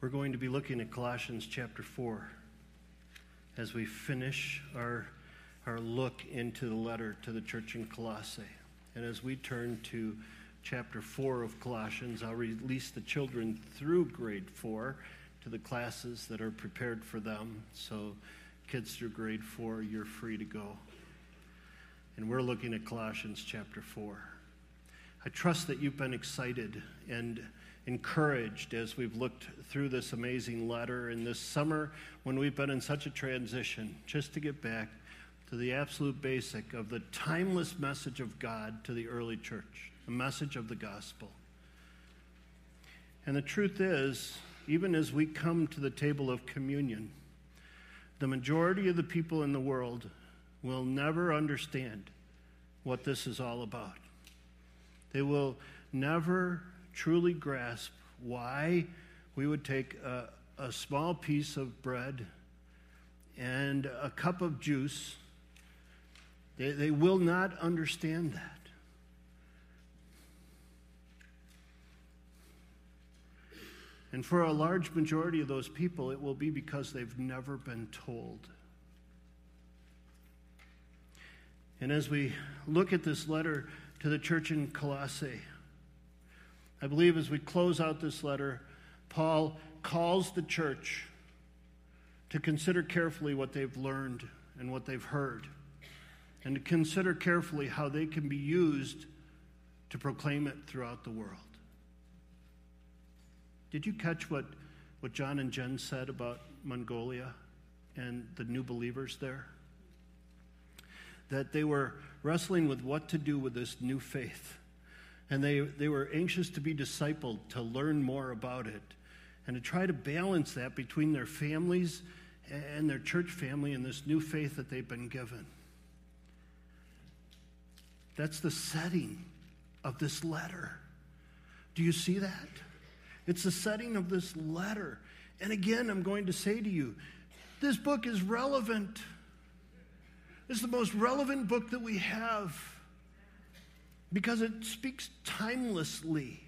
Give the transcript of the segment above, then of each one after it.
We're going to be looking at Colossians chapter 4 as we finish our, our look into the letter to the church in Colossae. And as we turn to chapter 4 of Colossians, I'll release the children through grade 4 to the classes that are prepared for them. So, kids through grade 4, you're free to go. And we're looking at Colossians chapter 4. I trust that you've been excited and encouraged as we've looked through this amazing letter in this summer when we've been in such a transition, just to get back to the absolute basic of the timeless message of God to the early church, the message of the gospel. And the truth is, even as we come to the table of communion, the majority of the people in the world will never understand what this is all about. They will never truly grasp why we would take a, a small piece of bread and a cup of juice. They, they will not understand that. And for a large majority of those people, it will be because they've never been told. And as we look at this letter to the church in Colossae, I believe as we close out this letter, Paul calls the church to consider carefully what they've learned and what they've heard, and to consider carefully how they can be used to proclaim it throughout the world. Did you catch what, what John and Jen said about Mongolia and the new believers there? That they were wrestling with what to do with this new faith and they, they were anxious to be discipled, to learn more about it, and to try to balance that between their families and their church family and this new faith that they've been given. That's the setting of this letter. Do you see that? It's the setting of this letter. And again, I'm going to say to you, this book is relevant. It's the most relevant book that we have because it speaks timelessly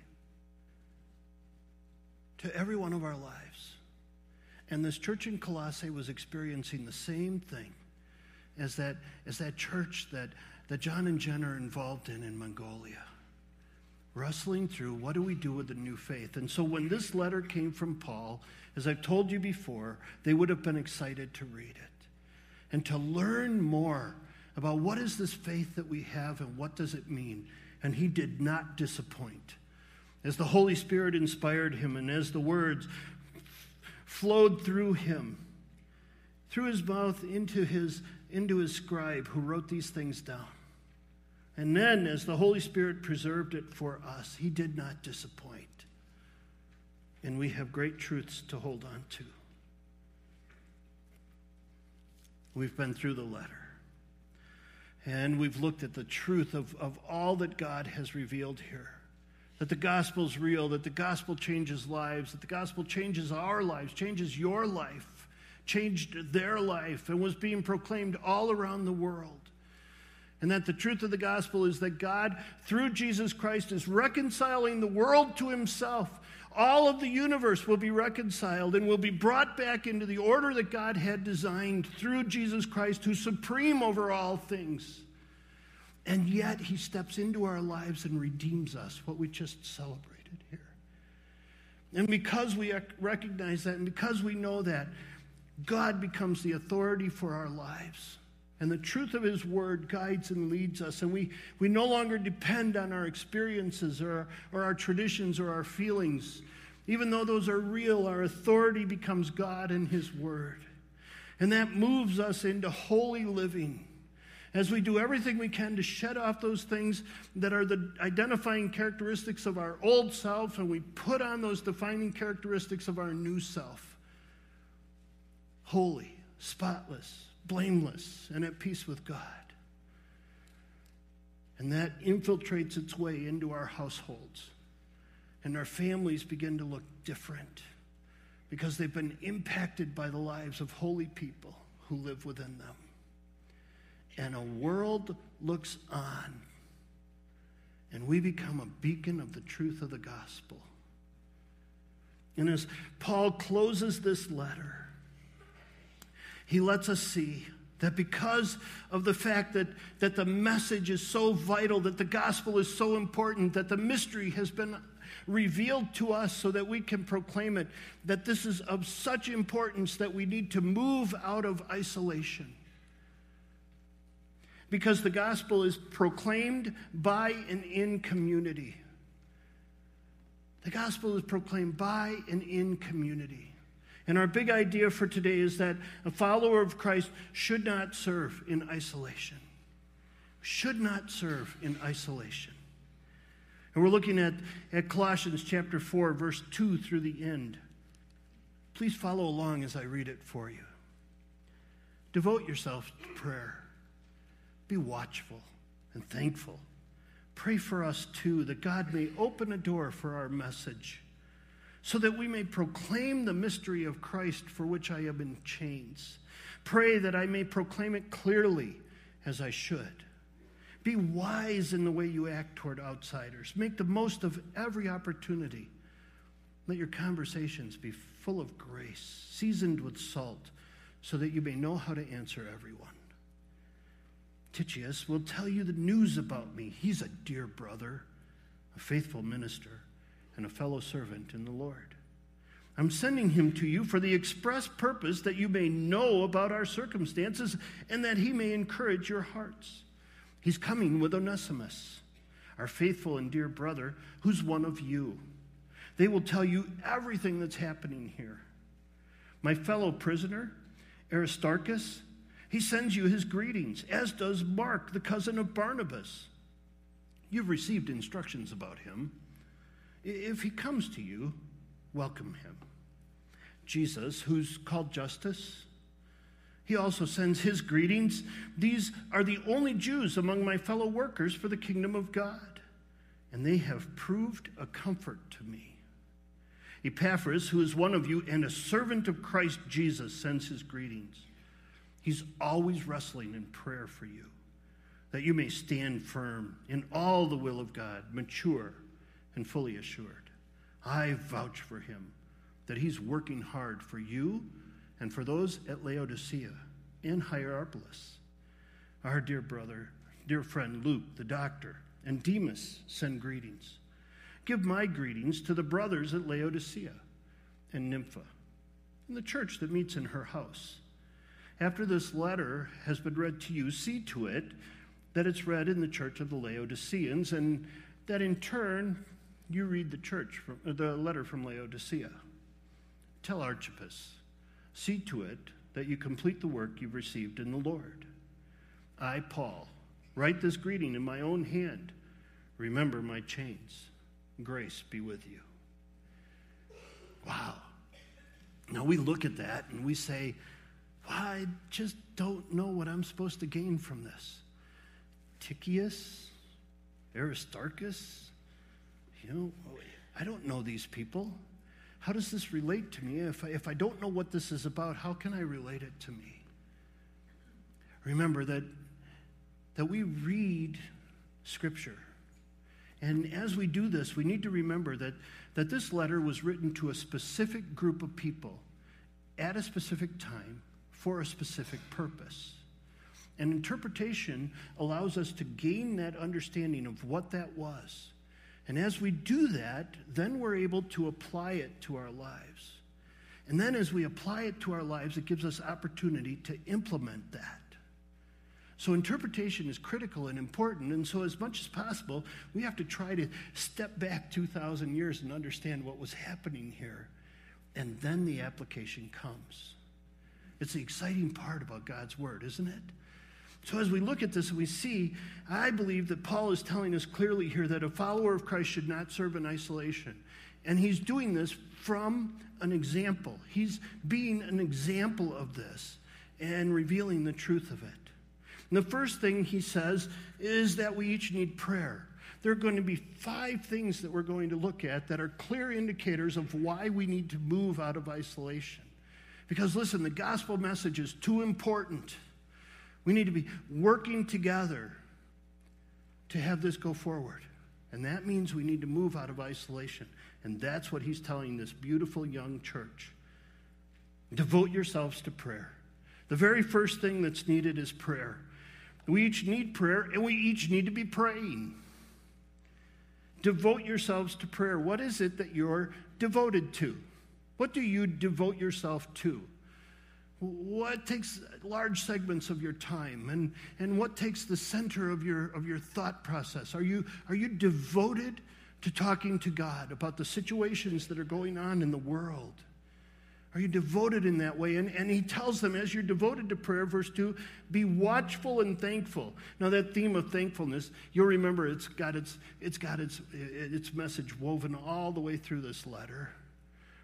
to every one of our lives. And this church in Colossae was experiencing the same thing as that, as that church that, that John and Jen are involved in in Mongolia. Wrestling through what do we do with the new faith? And so when this letter came from Paul, as I've told you before, they would have been excited to read it and to learn more about what is this faith that we have and what does it mean. And he did not disappoint. As the Holy Spirit inspired him and as the words flowed through him, through his mouth into his, into his scribe who wrote these things down. And then, as the Holy Spirit preserved it for us, he did not disappoint. And we have great truths to hold on to. We've been through the letter. And we've looked at the truth of, of all that God has revealed here. That the gospel's real, that the gospel changes lives, that the gospel changes our lives, changes your life, changed their life, and was being proclaimed all around the world. And that the truth of the gospel is that God, through Jesus Christ, is reconciling the world to himself all of the universe will be reconciled and will be brought back into the order that God had designed through Jesus Christ, who's supreme over all things. And yet, he steps into our lives and redeems us, what we just celebrated here. And because we recognize that and because we know that, God becomes the authority for our lives. And the truth of His Word guides and leads us. And we, we no longer depend on our experiences or, or our traditions or our feelings. Even though those are real, our authority becomes God and His Word. And that moves us into holy living as we do everything we can to shed off those things that are the identifying characteristics of our old self and we put on those defining characteristics of our new self holy, spotless, blameless and at peace with God. And that infiltrates its way into our households. And our families begin to look different because they've been impacted by the lives of holy people who live within them. And a world looks on, and we become a beacon of the truth of the gospel. And as Paul closes this letter, he lets us see that because of the fact that, that the message is so vital, that the gospel is so important, that the mystery has been revealed to us so that we can proclaim it, that this is of such importance that we need to move out of isolation. Because the gospel is proclaimed by and in community. The gospel is proclaimed by and in community. And our big idea for today is that a follower of Christ should not serve in isolation. Should not serve in isolation. And we're looking at, at Colossians chapter 4, verse 2 through the end. Please follow along as I read it for you. Devote yourself to prayer. Be watchful and thankful. Pray for us too, that God may open a door for our message, so that we may proclaim the mystery of Christ for which I am in chains. Pray that I may proclaim it clearly as I should. Be wise in the way you act toward outsiders. Make the most of every opportunity. Let your conversations be full of grace, seasoned with salt, so that you may know how to answer everyone. Tychicus will tell you the news about me. He's a dear brother, a faithful minister, and a fellow servant in the Lord. I'm sending him to you for the express purpose that you may know about our circumstances and that he may encourage your hearts. He's coming with Onesimus, our faithful and dear brother, who's one of you. They will tell you everything that's happening here. My fellow prisoner, Aristarchus, he sends you his greetings, as does Mark, the cousin of Barnabas. You've received instructions about him. If he comes to you, welcome him. Jesus, who's called Justus, he also sends his greetings. These are the only Jews among my fellow workers for the kingdom of God, and they have proved a comfort to me. Epaphras, who is one of you and a servant of Christ Jesus, sends his greetings. He's always wrestling in prayer for you, that you may stand firm in all the will of God, mature and fully assured. I vouch for him that he's working hard for you and for those at Laodicea in Hierapolis. Our dear brother, dear friend Luke, the doctor, and Demas send greetings. Give my greetings to the brothers at Laodicea and Nympha, and the church that meets in her house. After this letter has been read to you, see to it that it's read in the church of the Laodiceans, and that in turn you read the church from, uh, the letter from Laodicea. Tell Archippus See to it that you complete the work you've received in the Lord. I, Paul, write this greeting in my own hand. Remember my chains. Grace be with you. Wow. Now we look at that and we say, well, I just don't know what I'm supposed to gain from this. Tychicus, Aristarchus, you know, I don't know these people. How does this relate to me? If I, if I don't know what this is about, how can I relate it to me? Remember that, that we read Scripture. And as we do this, we need to remember that, that this letter was written to a specific group of people at a specific time for a specific purpose. And interpretation allows us to gain that understanding of what that was. And as we do that, then we're able to apply it to our lives. And then as we apply it to our lives, it gives us opportunity to implement that. So interpretation is critical and important. And so, as much as possible, we have to try to step back 2,000 years and understand what was happening here. And then the application comes. It's the exciting part about God's word, isn't it? So, as we look at this and we see, I believe that Paul is telling us clearly here that a follower of Christ should not serve in isolation. And he's doing this from an example. He's being an example of this and revealing the truth of it. And the first thing he says is that we each need prayer. There are going to be five things that we're going to look at that are clear indicators of why we need to move out of isolation. Because listen, the gospel message is too important we need to be working together to have this go forward. And that means we need to move out of isolation. And that's what he's telling this beautiful young church. Devote yourselves to prayer. The very first thing that's needed is prayer. We each need prayer, and we each need to be praying. Devote yourselves to prayer. What is it that you're devoted to? What do you devote yourself to? What takes large segments of your time and, and what takes the center of your, of your thought process? Are you, are you devoted to talking to God about the situations that are going on in the world? Are you devoted in that way? And, and he tells them, as you're devoted to prayer, verse 2, be watchful and thankful. Now, that theme of thankfulness, you'll remember it's got its, it's got its, its message woven all the way through this letter.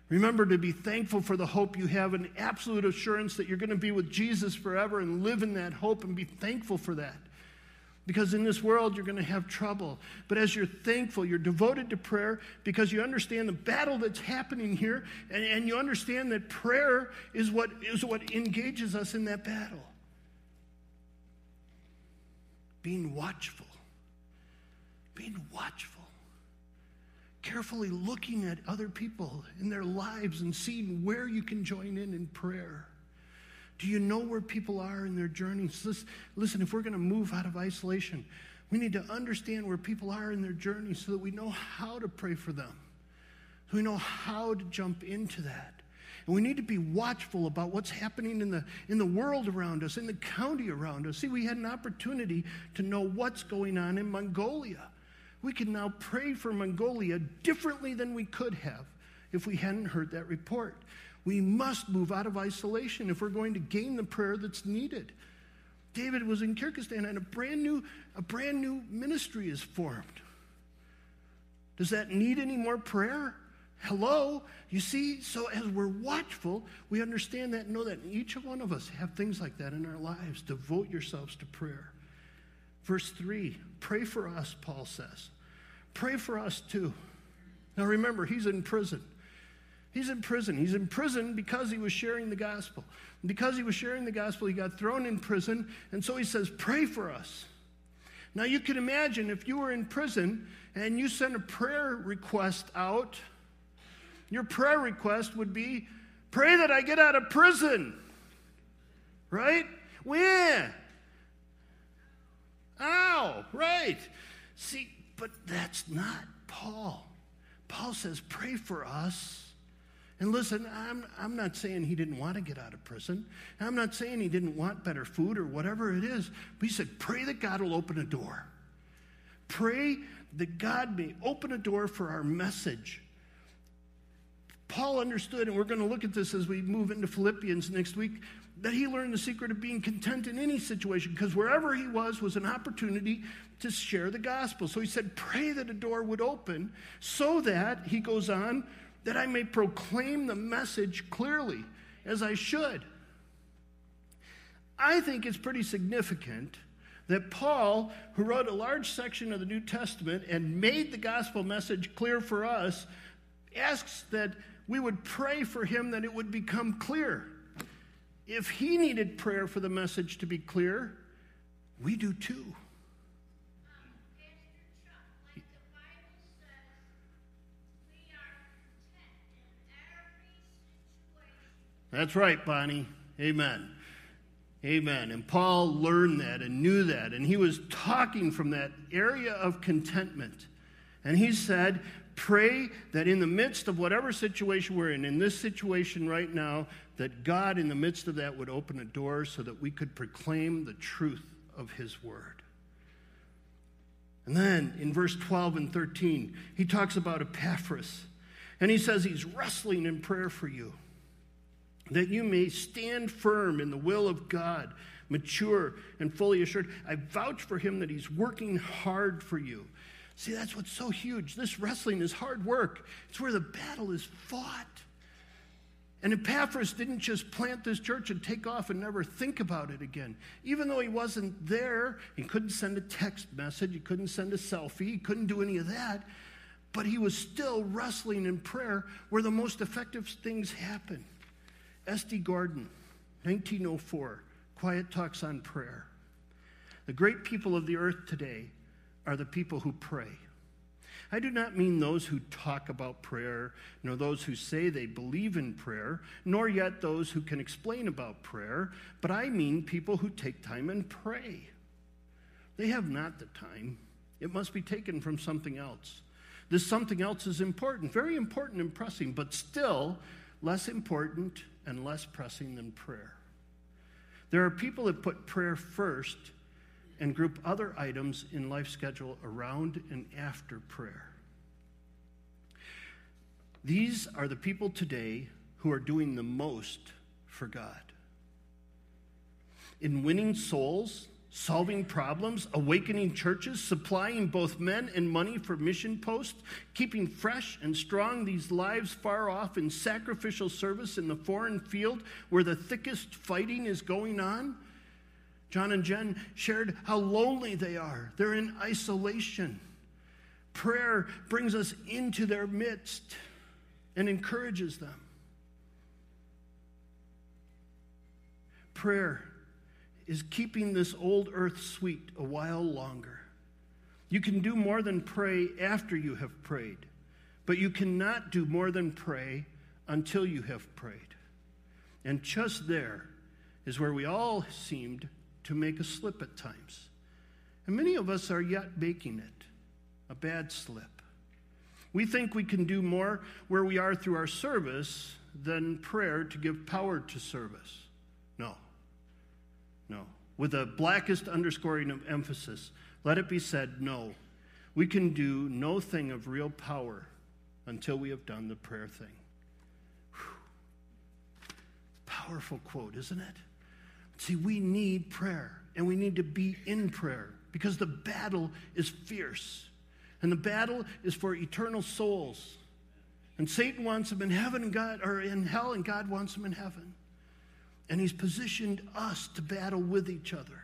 Remember to be thankful for the hope you have and absolute assurance that you're going to be with Jesus forever and live in that hope and be thankful for that. Because in this world, you're going to have trouble. But as you're thankful, you're devoted to prayer because you understand the battle that's happening here, and, and you understand that prayer is what, is what engages us in that battle. Being watchful. Being watchful carefully looking at other people in their lives and seeing where you can join in in prayer. Do you know where people are in their journeys? Listen, if we're going to move out of isolation, we need to understand where people are in their journey so that we know how to pray for them. So we know how to jump into that. And we need to be watchful about what's happening in the, in the world around us, in the county around us. See, we had an opportunity to know what's going on in Mongolia. We can now pray for Mongolia differently than we could have if we hadn't heard that report. We must move out of isolation if we're going to gain the prayer that's needed. David was in Kyrgyzstan and a brand new, a brand new ministry is formed. Does that need any more prayer? Hello? You see, so as we're watchful, we understand that and know that each one of us have things like that in our lives. Devote yourselves to prayer. Verse 3 Pray for us, Paul says. Pray for us too. Now remember, he's in prison. He's in prison. He's in prison because he was sharing the gospel. And because he was sharing the gospel, he got thrown in prison. And so he says, Pray for us. Now you can imagine if you were in prison and you sent a prayer request out, your prayer request would be, Pray that I get out of prison. Right? When? Ow, right. See, but that's not Paul. Paul says, Pray for us. And listen, I'm, I'm not saying he didn't want to get out of prison. I'm not saying he didn't want better food or whatever it is. But he said, Pray that God will open a door. Pray that God may open a door for our message. Paul understood, and we're going to look at this as we move into Philippians next week, that he learned the secret of being content in any situation because wherever he was was an opportunity to share the gospel. So he said, Pray that a door would open so that, he goes on, that I may proclaim the message clearly as I should. I think it's pretty significant that Paul, who wrote a large section of the New Testament and made the gospel message clear for us, asks that we would pray for him that it would become clear. If he needed prayer for the message to be clear, we do too. That's right, Bonnie. Amen. Amen. And Paul learned that and knew that. And he was talking from that area of contentment. And he said, Pray that in the midst of whatever situation we're in, in this situation right now, that God, in the midst of that, would open a door so that we could proclaim the truth of his word. And then in verse 12 and 13, he talks about Epaphras. And he says he's wrestling in prayer for you that you may stand firm in the will of God, mature and fully assured. I vouch for him that he's working hard for you. See, that's what's so huge. This wrestling is hard work, it's where the battle is fought. And Epaphras didn't just plant this church and take off and never think about it again. Even though he wasn't there, he couldn't send a text message, he couldn't send a selfie, he couldn't do any of that. But he was still wrestling in prayer where the most effective things happen. S.D. Gordon, 1904, Quiet Talks on Prayer. The great people of the earth today are the people who pray. I do not mean those who talk about prayer, nor those who say they believe in prayer, nor yet those who can explain about prayer, but I mean people who take time and pray. They have not the time, it must be taken from something else. This something else is important, very important and pressing, but still less important and less pressing than prayer. There are people that put prayer first and group other items in life schedule around and after prayer. These are the people today who are doing the most for God. In winning souls, solving problems, awakening churches, supplying both men and money for mission posts, keeping fresh and strong these lives far off in sacrificial service in the foreign field where the thickest fighting is going on. John and Jen shared how lonely they are. They're in isolation. Prayer brings us into their midst and encourages them. Prayer is keeping this old earth sweet a while longer. You can do more than pray after you have prayed, but you cannot do more than pray until you have prayed. And just there is where we all seemed to make a slip at times. And many of us are yet making it a bad slip. We think we can do more where we are through our service than prayer to give power to service. No. No. With the blackest underscoring of emphasis, let it be said no. We can do no thing of real power until we have done the prayer thing. Whew. Powerful quote, isn't it? See, we need prayer and we need to be in prayer because the battle is fierce. And the battle is for eternal souls. And Satan wants them in heaven and God or in hell and God wants them in heaven. And he's positioned us to battle with each other.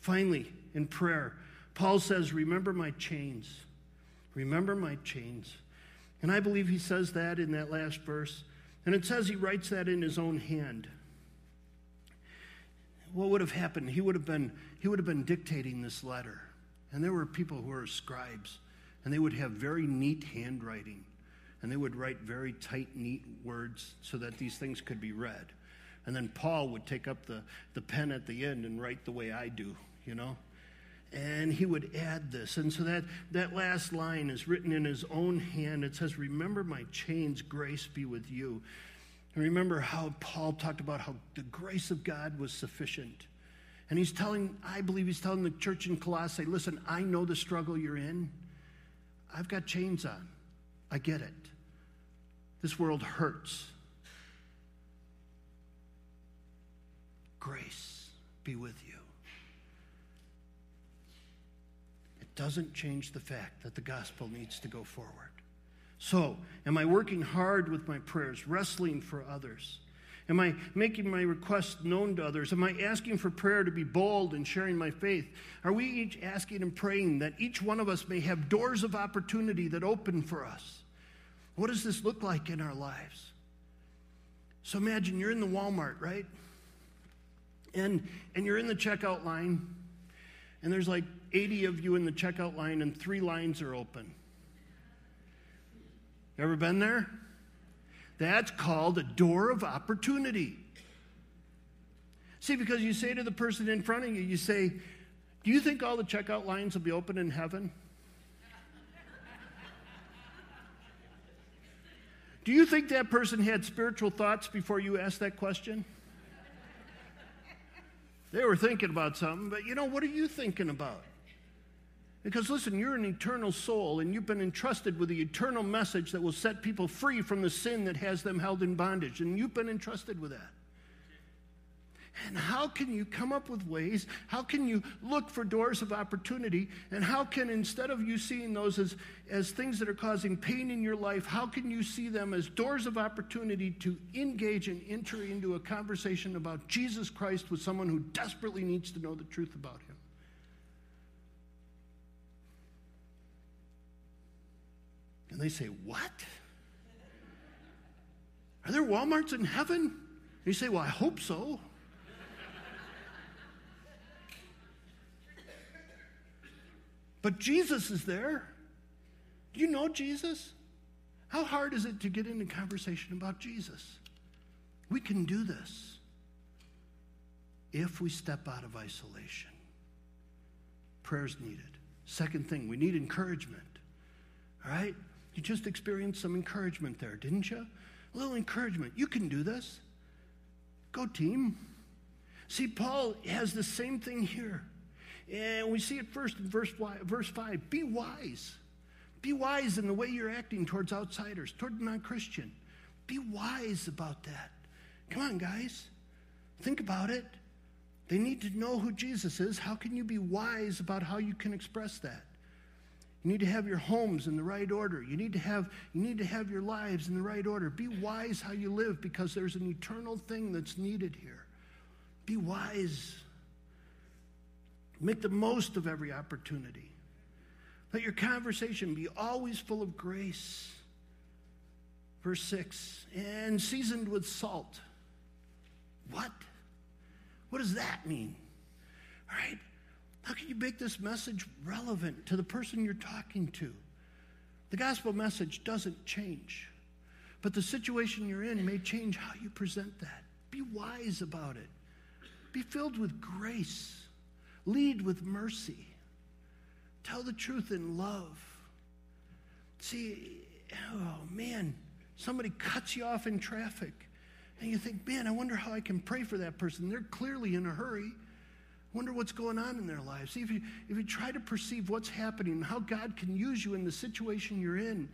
Finally, in prayer, Paul says, Remember my chains. Remember my chains. And I believe he says that in that last verse. And it says he writes that in his own hand. What would have happened? He would have been, he would have been dictating this letter. And there were people who were scribes, and they would have very neat handwriting. And they would write very tight, neat words so that these things could be read. And then Paul would take up the, the pen at the end and write the way I do, you know? And he would add this. And so that, that last line is written in his own hand. It says, Remember my chains, grace be with you. And remember how Paul talked about how the grace of God was sufficient. And he's telling, I believe he's telling the church in Colossae, listen, I know the struggle you're in. I've got chains on. I get it. This world hurts. Grace be with you. It doesn't change the fact that the gospel needs to go forward. So, am I working hard with my prayers, wrestling for others? Am I making my requests known to others? Am I asking for prayer to be bold and sharing my faith? Are we each asking and praying that each one of us may have doors of opportunity that open for us? What does this look like in our lives? So imagine you're in the Walmart, right? and and you're in the checkout line and there's like 80 of you in the checkout line and three lines are open ever been there? That's called a door of opportunity. See because you say to the person in front of you you say do you think all the checkout lines will be open in heaven? Do you think that person had spiritual thoughts before you asked that question? They were thinking about something, but you know, what are you thinking about? Because listen, you're an eternal soul and you've been entrusted with the eternal message that will set people free from the sin that has them held in bondage. And you've been entrusted with that. And how can you come up with ways? How can you look for doors of opportunity? And how can, instead of you seeing those as, as things that are causing pain in your life, how can you see them as doors of opportunity to engage and enter into a conversation about Jesus Christ with someone who desperately needs to know the truth about him? And they say, What? Are there Walmarts in heaven? And you say, Well, I hope so. But Jesus is there. Do you know Jesus? How hard is it to get into conversation about Jesus? We can do this if we step out of isolation. Prayer's needed. Second thing, we need encouragement. All right? You just experienced some encouragement there, didn't you? A little encouragement. You can do this. Go, team. See, Paul has the same thing here. And we see it first in verse, verse 5. Be wise. Be wise in the way you're acting towards outsiders, toward the non Christian. Be wise about that. Come on, guys. Think about it. They need to know who Jesus is. How can you be wise about how you can express that? You need to have your homes in the right order. You need to have, you need to have your lives in the right order. Be wise how you live because there's an eternal thing that's needed here. Be wise. Make the most of every opportunity. Let your conversation be always full of grace. Verse 6 and seasoned with salt. What? What does that mean? All right? How can you make this message relevant to the person you're talking to? The gospel message doesn't change, but the situation you're in may change how you present that. Be wise about it, be filled with grace, lead with mercy, tell the truth in love. See, oh man, somebody cuts you off in traffic, and you think, man, I wonder how I can pray for that person. They're clearly in a hurry. Wonder what's going on in their lives. See, if you, if you try to perceive what's happening, and how God can use you in the situation you're in,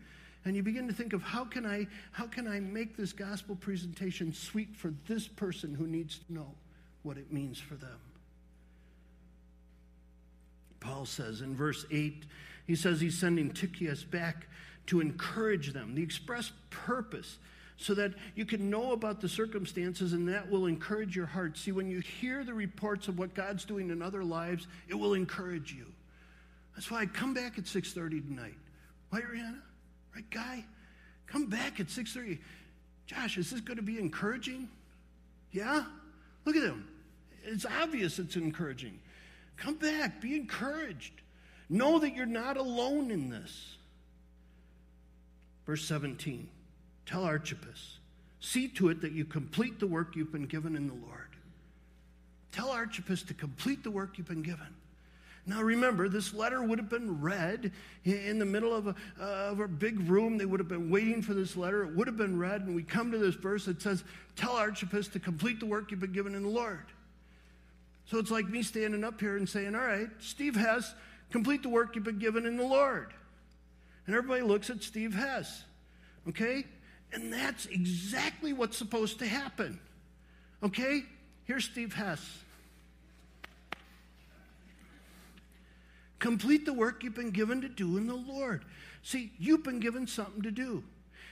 and you begin to think of how can I, how can I make this gospel presentation sweet for this person who needs to know what it means for them. Paul says in verse 8, he says he's sending Tychicus back to encourage them. The express purpose so that you can know about the circumstances and that will encourage your heart. See, when you hear the reports of what God's doing in other lives, it will encourage you. That's why I come back at 6.30 tonight. Right, Rihanna? Right, Guy? Come back at 6.30. Josh, is this going to be encouraging? Yeah? Look at him. It's obvious it's encouraging. Come back. Be encouraged. Know that you're not alone in this. Verse 17. Tell Archippus, see to it that you complete the work you've been given in the Lord. Tell Archippus to complete the work you've been given. Now remember, this letter would have been read in the middle of a, uh, of a big room. They would have been waiting for this letter. It would have been read, and we come to this verse that says, Tell Archippus to complete the work you've been given in the Lord. So it's like me standing up here and saying, All right, Steve Hess, complete the work you've been given in the Lord. And everybody looks at Steve Hess. Okay? And that's exactly what's supposed to happen. Okay? Here's Steve Hess. Complete the work you've been given to do in the Lord. See, you've been given something to do.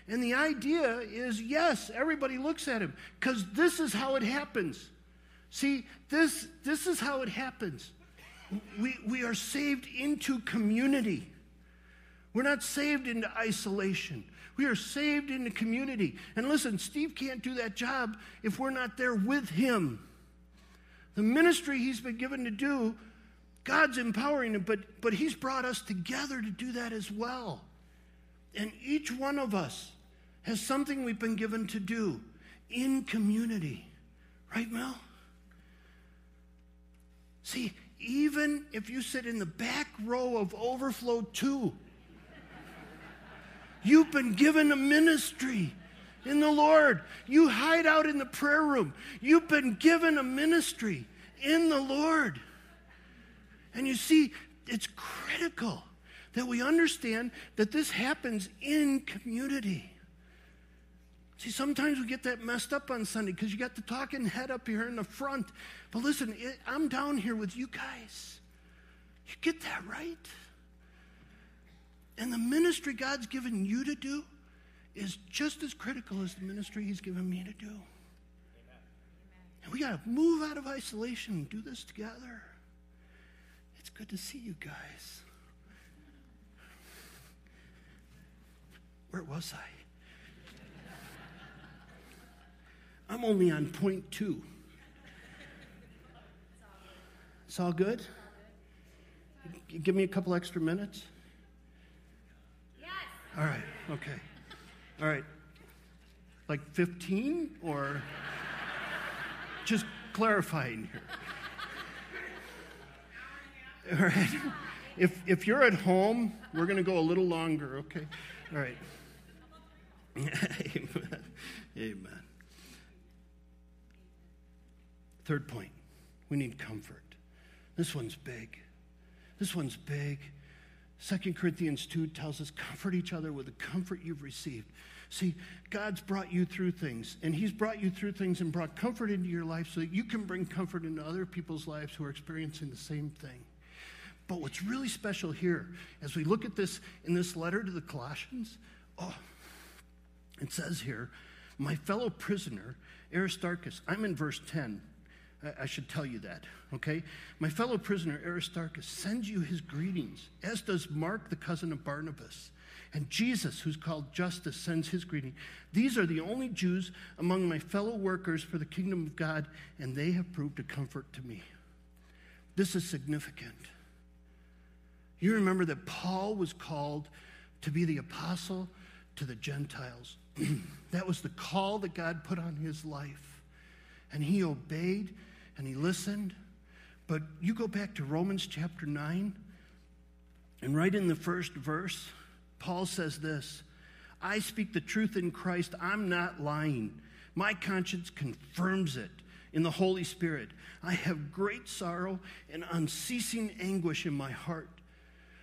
And the idea is yes, everybody looks at him because this is how it happens. See, this, this is how it happens. We, we are saved into community. We're not saved into isolation. We are saved in the community. And listen, Steve can't do that job if we're not there with him. The ministry he's been given to do, God's empowering him, but, but he's brought us together to do that as well. And each one of us has something we've been given to do in community. Right, Mel? See, even if you sit in the back row of Overflow 2, You've been given a ministry in the Lord. You hide out in the prayer room. You've been given a ministry in the Lord. And you see, it's critical that we understand that this happens in community. See, sometimes we get that messed up on Sunday because you got the talking head up here in the front. But listen, it, I'm down here with you guys. You get that right? And the ministry God's given you to do is just as critical as the ministry He's given me to do. Amen. And we got to move out of isolation and do this together. It's good to see you guys. Where was I? I'm only on point two. It's all good? Give me a couple extra minutes. All right, okay. All right. Like 15 or just clarifying here. All right. If, if you're at home, we're going to go a little longer, okay? All right. Amen. Amen. Third point we need comfort. This one's big. This one's big. 2 Corinthians 2 tells us, comfort each other with the comfort you've received. See, God's brought you through things, and He's brought you through things and brought comfort into your life so that you can bring comfort into other people's lives who are experiencing the same thing. But what's really special here, as we look at this in this letter to the Colossians, oh, it says here, my fellow prisoner, Aristarchus, I'm in verse 10. I should tell you that, okay? My fellow prisoner, Aristarchus, sends you his greetings, as does Mark, the cousin of Barnabas. And Jesus, who's called Justus, sends his greeting. These are the only Jews among my fellow workers for the kingdom of God, and they have proved a comfort to me. This is significant. You remember that Paul was called to be the apostle to the Gentiles. that was the call that God put on his life. And he obeyed and he listened. But you go back to Romans chapter 9, and right in the first verse, Paul says this I speak the truth in Christ, I'm not lying. My conscience confirms it in the Holy Spirit. I have great sorrow and unceasing anguish in my heart.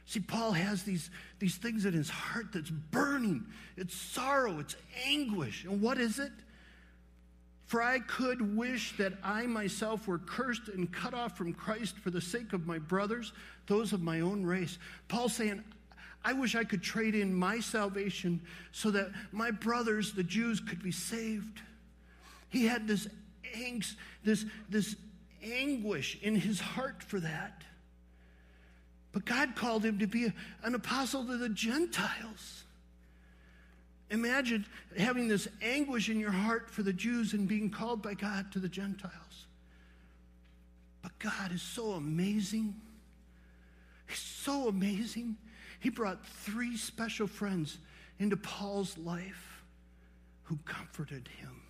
See, Paul has these, these things in his heart that's burning. It's sorrow, it's anguish. And what is it? For I could wish that I myself were cursed and cut off from Christ for the sake of my brothers, those of my own race. Paul's saying, I wish I could trade in my salvation so that my brothers, the Jews, could be saved. He had this angst, this, this anguish in his heart for that. But God called him to be an apostle to the Gentiles. Imagine having this anguish in your heart for the Jews and being called by God to the Gentiles. But God is so amazing. He's so amazing. He brought three special friends into Paul's life who comforted him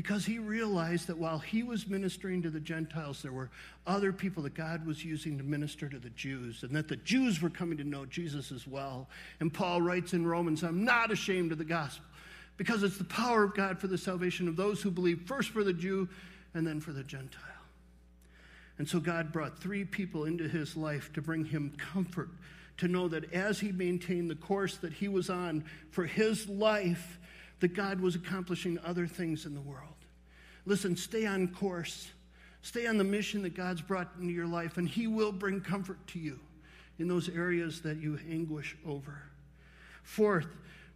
because he realized that while he was ministering to the Gentiles, there were other people that God was using to minister to the Jews, and that the Jews were coming to know Jesus as well. And Paul writes in Romans, I'm not ashamed of the gospel because it's the power of God for the salvation of those who believe, first for the Jew and then for the Gentile. And so God brought three people into his life to bring him comfort, to know that as he maintained the course that he was on for his life, that God was accomplishing other things in the world. Listen, stay on course. Stay on the mission that God's brought into your life, and He will bring comfort to you in those areas that you anguish over. Fourth,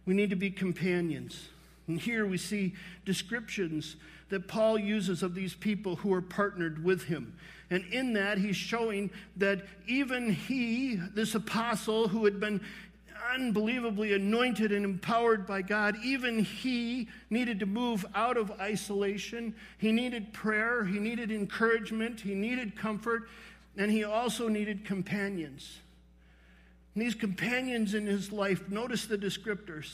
we need to be companions. And here we see descriptions that Paul uses of these people who are partnered with him. And in that, he's showing that even he, this apostle who had been unbelievably anointed and empowered by God, even he needed to move out of isolation. He needed prayer, he needed encouragement, he needed comfort, and he also needed companions. And these companions in his life, notice the descriptors.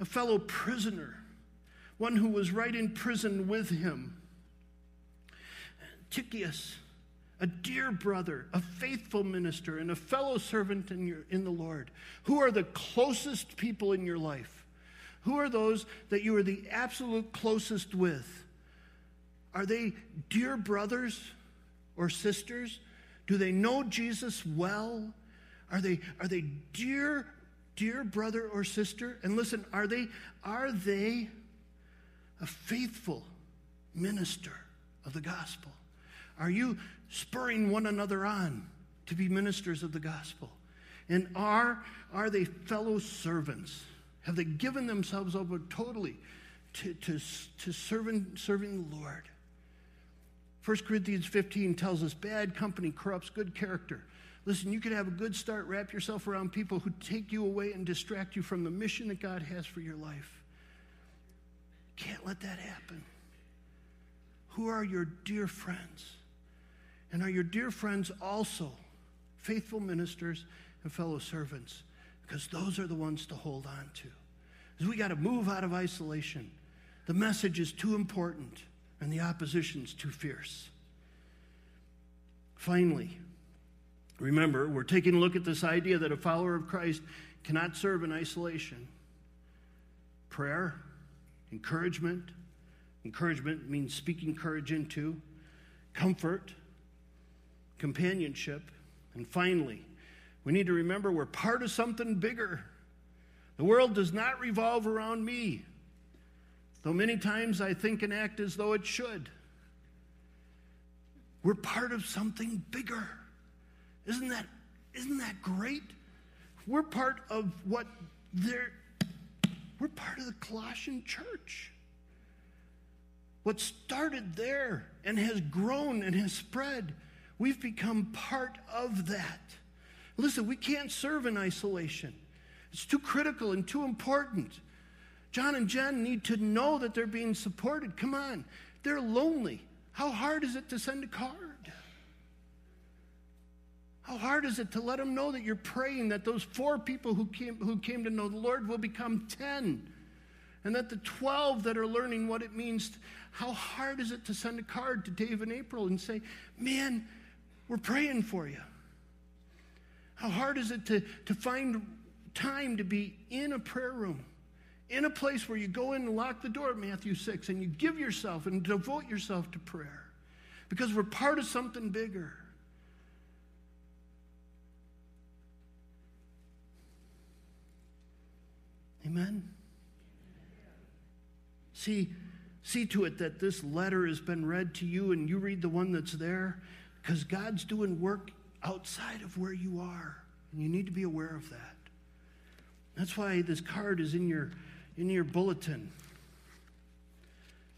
A fellow prisoner, one who was right in prison with him, Tychicus a dear brother, a faithful minister, and a fellow servant in, your, in the Lord? Who are the closest people in your life? Who are those that you are the absolute closest with? Are they dear brothers or sisters? Do they know Jesus well? Are they, are they dear, dear brother or sister? And listen, are they, are they a faithful minister of the gospel? Are you spurring one another on to be ministers of the gospel? And are, are they fellow servants? Have they given themselves over totally to, to, to serving, serving the Lord? 1 Corinthians 15 tells us bad company corrupts good character. Listen, you could have a good start, wrap yourself around people who take you away and distract you from the mission that God has for your life. Can't let that happen. Who are your dear friends? And are your dear friends also faithful ministers and fellow servants? because those are the ones to hold on to. Because we got to move out of isolation. The message is too important, and the opposition's too fierce. Finally, remember, we're taking a look at this idea that a follower of Christ cannot serve in isolation. Prayer, encouragement, encouragement means speaking courage into, comfort, companionship, and finally, we need to remember we're part of something bigger. The world does not revolve around me, though many times I think and act as though it should. We're part of something bigger. Isn't that, isn't that great? We're part of what they're, we're part of the Colossian church. What started there and has grown and has spread, we've become part of that. Listen, we can't serve in isolation. It's too critical and too important. John and Jen need to know that they're being supported. Come on, they're lonely. How hard is it to send a card? How hard is it to let them know that you're praying that those four people who came, who came to know the Lord will become 10? And that the 12 that are learning what it means, how hard is it to send a card to Dave and April and say, Man, we're praying for you? How hard is it to, to find time to be in a prayer room? in a place where you go in and lock the door, Matthew 6, and you give yourself and devote yourself to prayer because we're part of something bigger. Amen? See, see to it that this letter has been read to you and you read the one that's there because God's doing work outside of where you are. And you need to be aware of that. That's why this card is in your in your bulletin.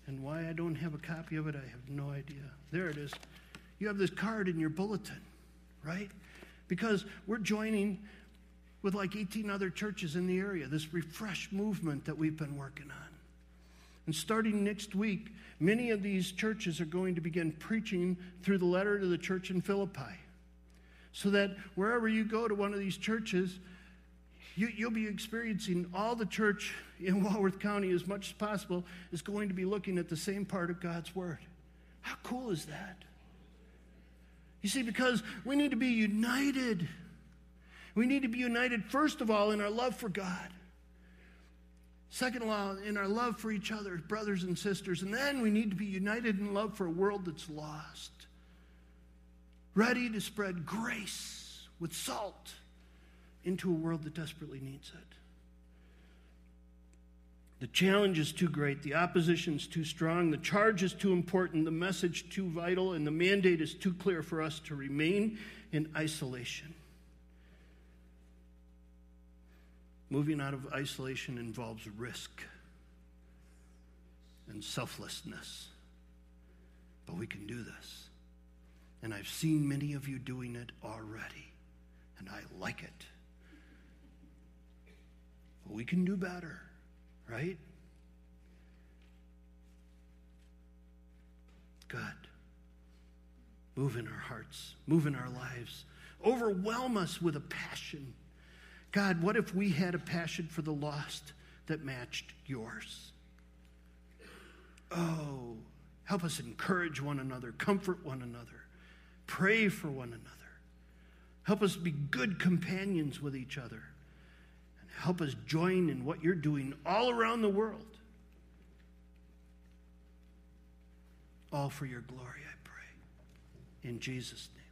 And why I don't have a copy of it, I have no idea. There it is. You have this card in your bulletin, right? Because we're joining with like 18 other churches in the area, this refresh movement that we've been working on. And starting next week, many of these churches are going to begin preaching through the letter to the church in Philippi. So that wherever you go to one of these churches, you, will be experiencing all the church in Walworth County as much as possible is going to be looking at the same part of God's Word. How cool is that? You see, because we need to be united. We need to be united, first of all, in our love for God. Second all, in our love for each other, brothers and sisters. And then we need to be united in love for a world that's lost, ready to spread grace with salt into a world that desperately needs it. The challenge is too great, the opposition is too strong, the charge is too important, the message too vital, and the mandate is too clear for us to remain in isolation. Moving out of isolation involves risk and selflessness. But we can do this. And I've seen many of you doing it already, and I like it. But we can do better, right? God, move in our hearts, move in our lives, overwhelm us with a passion. God, what if we had a passion for the lost that matched yours? Oh, help us encourage one another, comfort one another, pray for one another. Help us be good companions with each other. And help us join in what you're doing all around the world. All for your glory, I pray. In Jesus' name.